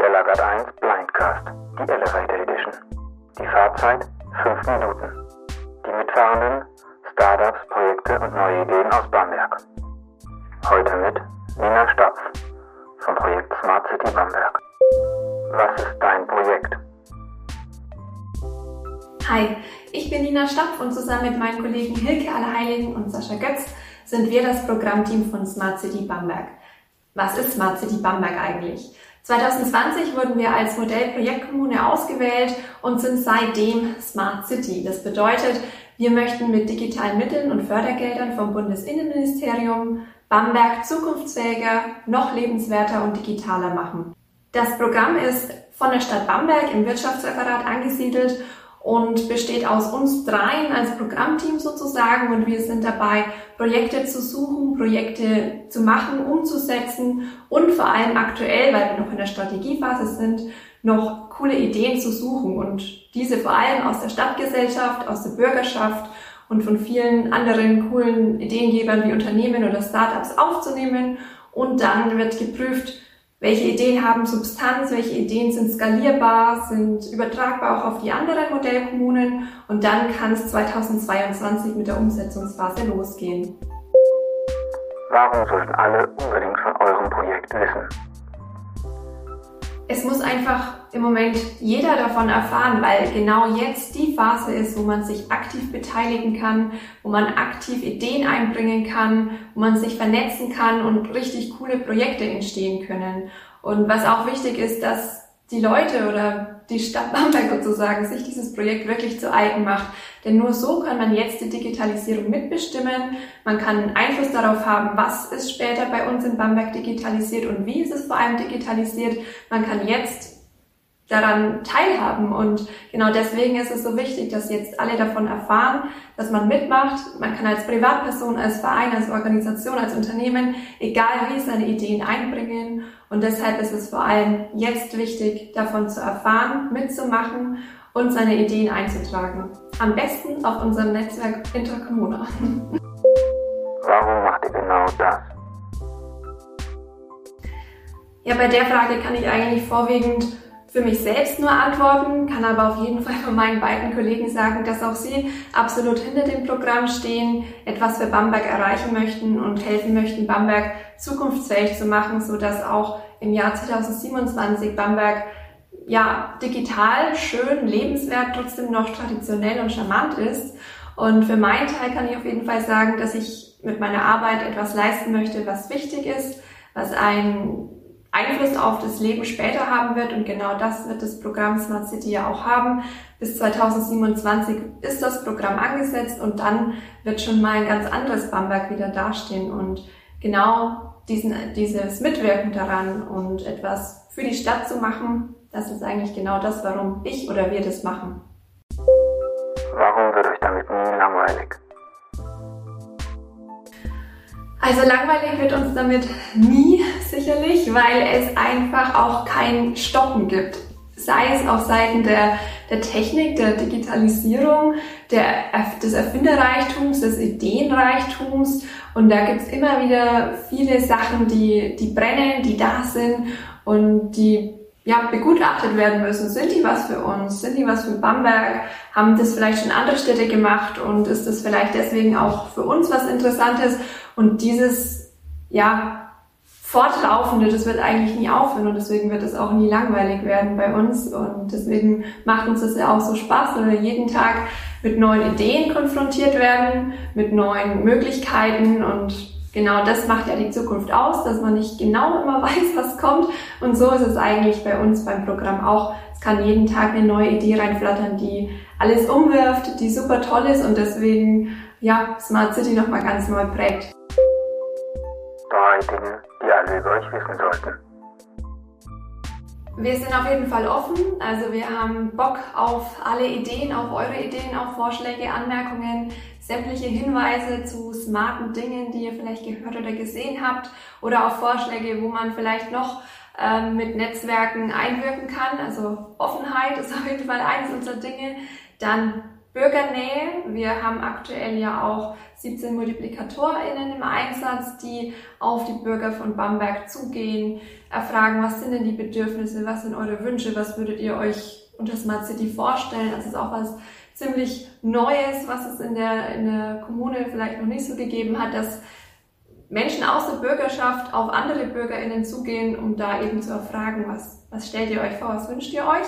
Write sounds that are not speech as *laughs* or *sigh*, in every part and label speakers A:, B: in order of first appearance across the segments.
A: Der Lagat 1 Blindcast, die Elevator Edition. Die Fahrzeit 5 Minuten. Die Mitfahrenden Startups, Projekte und neue Ideen aus Bamberg. Heute mit Nina Stapf vom Projekt Smart City Bamberg. Was ist dein Projekt?
B: Hi, ich bin Nina Stapf und zusammen mit meinen Kollegen Hilke Allerheiligen und Sascha Götz sind wir das Programmteam von Smart City Bamberg. Was ist Smart City Bamberg eigentlich? 2020 wurden wir als Modellprojektkommune ausgewählt und sind seitdem Smart City. Das bedeutet, wir möchten mit digitalen Mitteln und Fördergeldern vom Bundesinnenministerium Bamberg zukunftsfähiger, noch lebenswerter und digitaler machen. Das Programm ist von der Stadt Bamberg im Wirtschaftsreferat angesiedelt und besteht aus uns dreien als Programmteam sozusagen. Und wir sind dabei, Projekte zu suchen, Projekte zu machen, umzusetzen und vor allem aktuell, weil wir noch in der Strategiephase sind, noch coole Ideen zu suchen. Und diese vor allem aus der Stadtgesellschaft, aus der Bürgerschaft und von vielen anderen coolen Ideengebern wie Unternehmen oder Startups aufzunehmen. Und dann wird geprüft, welche Ideen haben Substanz, welche Ideen sind skalierbar, sind übertragbar auch auf die anderen Modellkommunen und dann kann es 2022 mit der Umsetzungsphase losgehen.
A: Warum sollten alle unbedingt von eurem Projekt wissen?
B: Es muss einfach im Moment jeder davon erfahren, weil genau jetzt die Phase ist, wo man sich aktiv beteiligen kann, wo man aktiv Ideen einbringen kann, wo man sich vernetzen kann und richtig coole Projekte entstehen können. Und was auch wichtig ist, dass die Leute oder die Stadt Bamberg sozusagen sich dieses Projekt wirklich zu eigen macht. Denn nur so kann man jetzt die Digitalisierung mitbestimmen. Man kann Einfluss darauf haben, was ist später bei uns in Bamberg digitalisiert und wie ist es vor allem digitalisiert. Man kann jetzt daran teilhaben. Und genau deswegen ist es so wichtig, dass jetzt alle davon erfahren, dass man mitmacht. Man kann als Privatperson, als Verein, als Organisation, als Unternehmen, egal wie, seine Ideen einbringen. Und deshalb ist es vor allem jetzt wichtig, davon zu erfahren, mitzumachen und seine Ideen einzutragen. Am besten auf unserem Netzwerk Intercommuna.
A: Warum macht ihr genau das?
B: Ja, bei der Frage kann ich eigentlich vorwiegend für mich selbst nur antworten, kann aber auf jeden Fall von meinen beiden Kollegen sagen, dass auch sie absolut hinter dem Programm stehen, etwas für Bamberg erreichen möchten und helfen möchten, Bamberg zukunftsfähig zu machen, so dass auch im Jahr 2027 Bamberg ja digital schön, lebenswert, trotzdem noch traditionell und charmant ist. Und für meinen Teil kann ich auf jeden Fall sagen, dass ich mit meiner Arbeit etwas leisten möchte, was wichtig ist, was ein Einfluss auf das Leben später haben wird. Und genau das wird das Programm Smart City ja auch haben. Bis 2027 ist das Programm angesetzt und dann wird schon mal ein ganz anderes Bamberg wieder dastehen. Und genau diesen, dieses Mitwirken daran und etwas für die Stadt zu machen, das ist eigentlich genau das, warum ich oder wir das machen.
A: Warum wird euch damit nie langweilig?
B: Also langweilig wird uns damit nie sicherlich, weil es einfach auch kein Stoppen gibt. Sei es auf Seiten der, der Technik, der Digitalisierung, der, des Erfinderreichtums, des Ideenreichtums. Und da gibt's immer wieder viele Sachen, die, die brennen, die da sind und die ja, begutachtet werden müssen. Sind die was für uns? Sind die was für Bamberg? Haben das vielleicht schon andere Städte gemacht und ist das vielleicht deswegen auch für uns was Interessantes? Und dieses, ja, Fortlaufende, das wird eigentlich nie aufhören und deswegen wird es auch nie langweilig werden bei uns und deswegen macht uns das ja auch so Spaß, weil wir jeden Tag mit neuen Ideen konfrontiert werden, mit neuen Möglichkeiten und genau das macht ja die Zukunft aus, dass man nicht genau immer *laughs* weiß, was kommt. Und so ist es eigentlich bei uns beim Programm auch. Es kann jeden Tag eine neue Idee reinflattern, die alles umwirft, die super toll ist und deswegen, ja, Smart City nochmal ganz neu prägt.
A: Dinge, die alle über euch wissen sollten.
B: Wir sind auf jeden Fall offen. Also wir haben Bock auf alle Ideen, auf eure Ideen, auf Vorschläge, Anmerkungen, sämtliche Hinweise zu smarten Dingen, die ihr vielleicht gehört oder gesehen habt oder auf Vorschläge, wo man vielleicht noch ähm, mit Netzwerken einwirken kann. Also Offenheit *laughs* ist auf jeden Fall eins unserer Dinge. Dann Bürgernähe. Wir haben aktuell ja auch 17 MultiplikatorInnen im Einsatz, die auf die Bürger von Bamberg zugehen, erfragen, was sind denn die Bedürfnisse, was sind eure Wünsche, was würdet ihr euch unter Smart City vorstellen. Das ist auch was ziemlich Neues, was es in der, in der Kommune vielleicht noch nicht so gegeben hat, dass Menschen aus der Bürgerschaft auf andere BürgerInnen zugehen, um da eben zu erfragen, was, was stellt ihr euch vor, was wünscht ihr euch?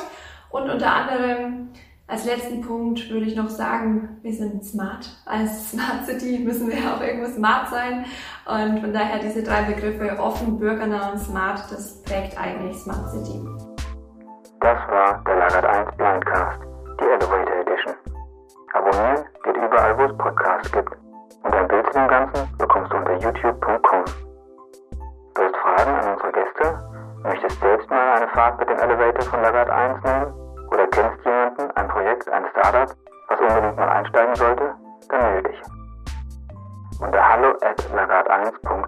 B: Und unter anderem als letzten Punkt würde ich noch sagen, wir sind smart. Als Smart City müssen wir auch irgendwo smart sein. Und von daher diese drei Begriffe offen, bürgernah und smart, das prägt eigentlich Smart City.
A: Das war der Lagert 1 Blindcast, die Elevator Edition. Abonnieren geht überall, wo es Podcasts gibt. Und ein Bild zu dem Ganzen bekommst du unter youtube.com. Startup, was unbedingt mal einsteigen sollte? Dann melde dich. Unter hallo at lagard1.com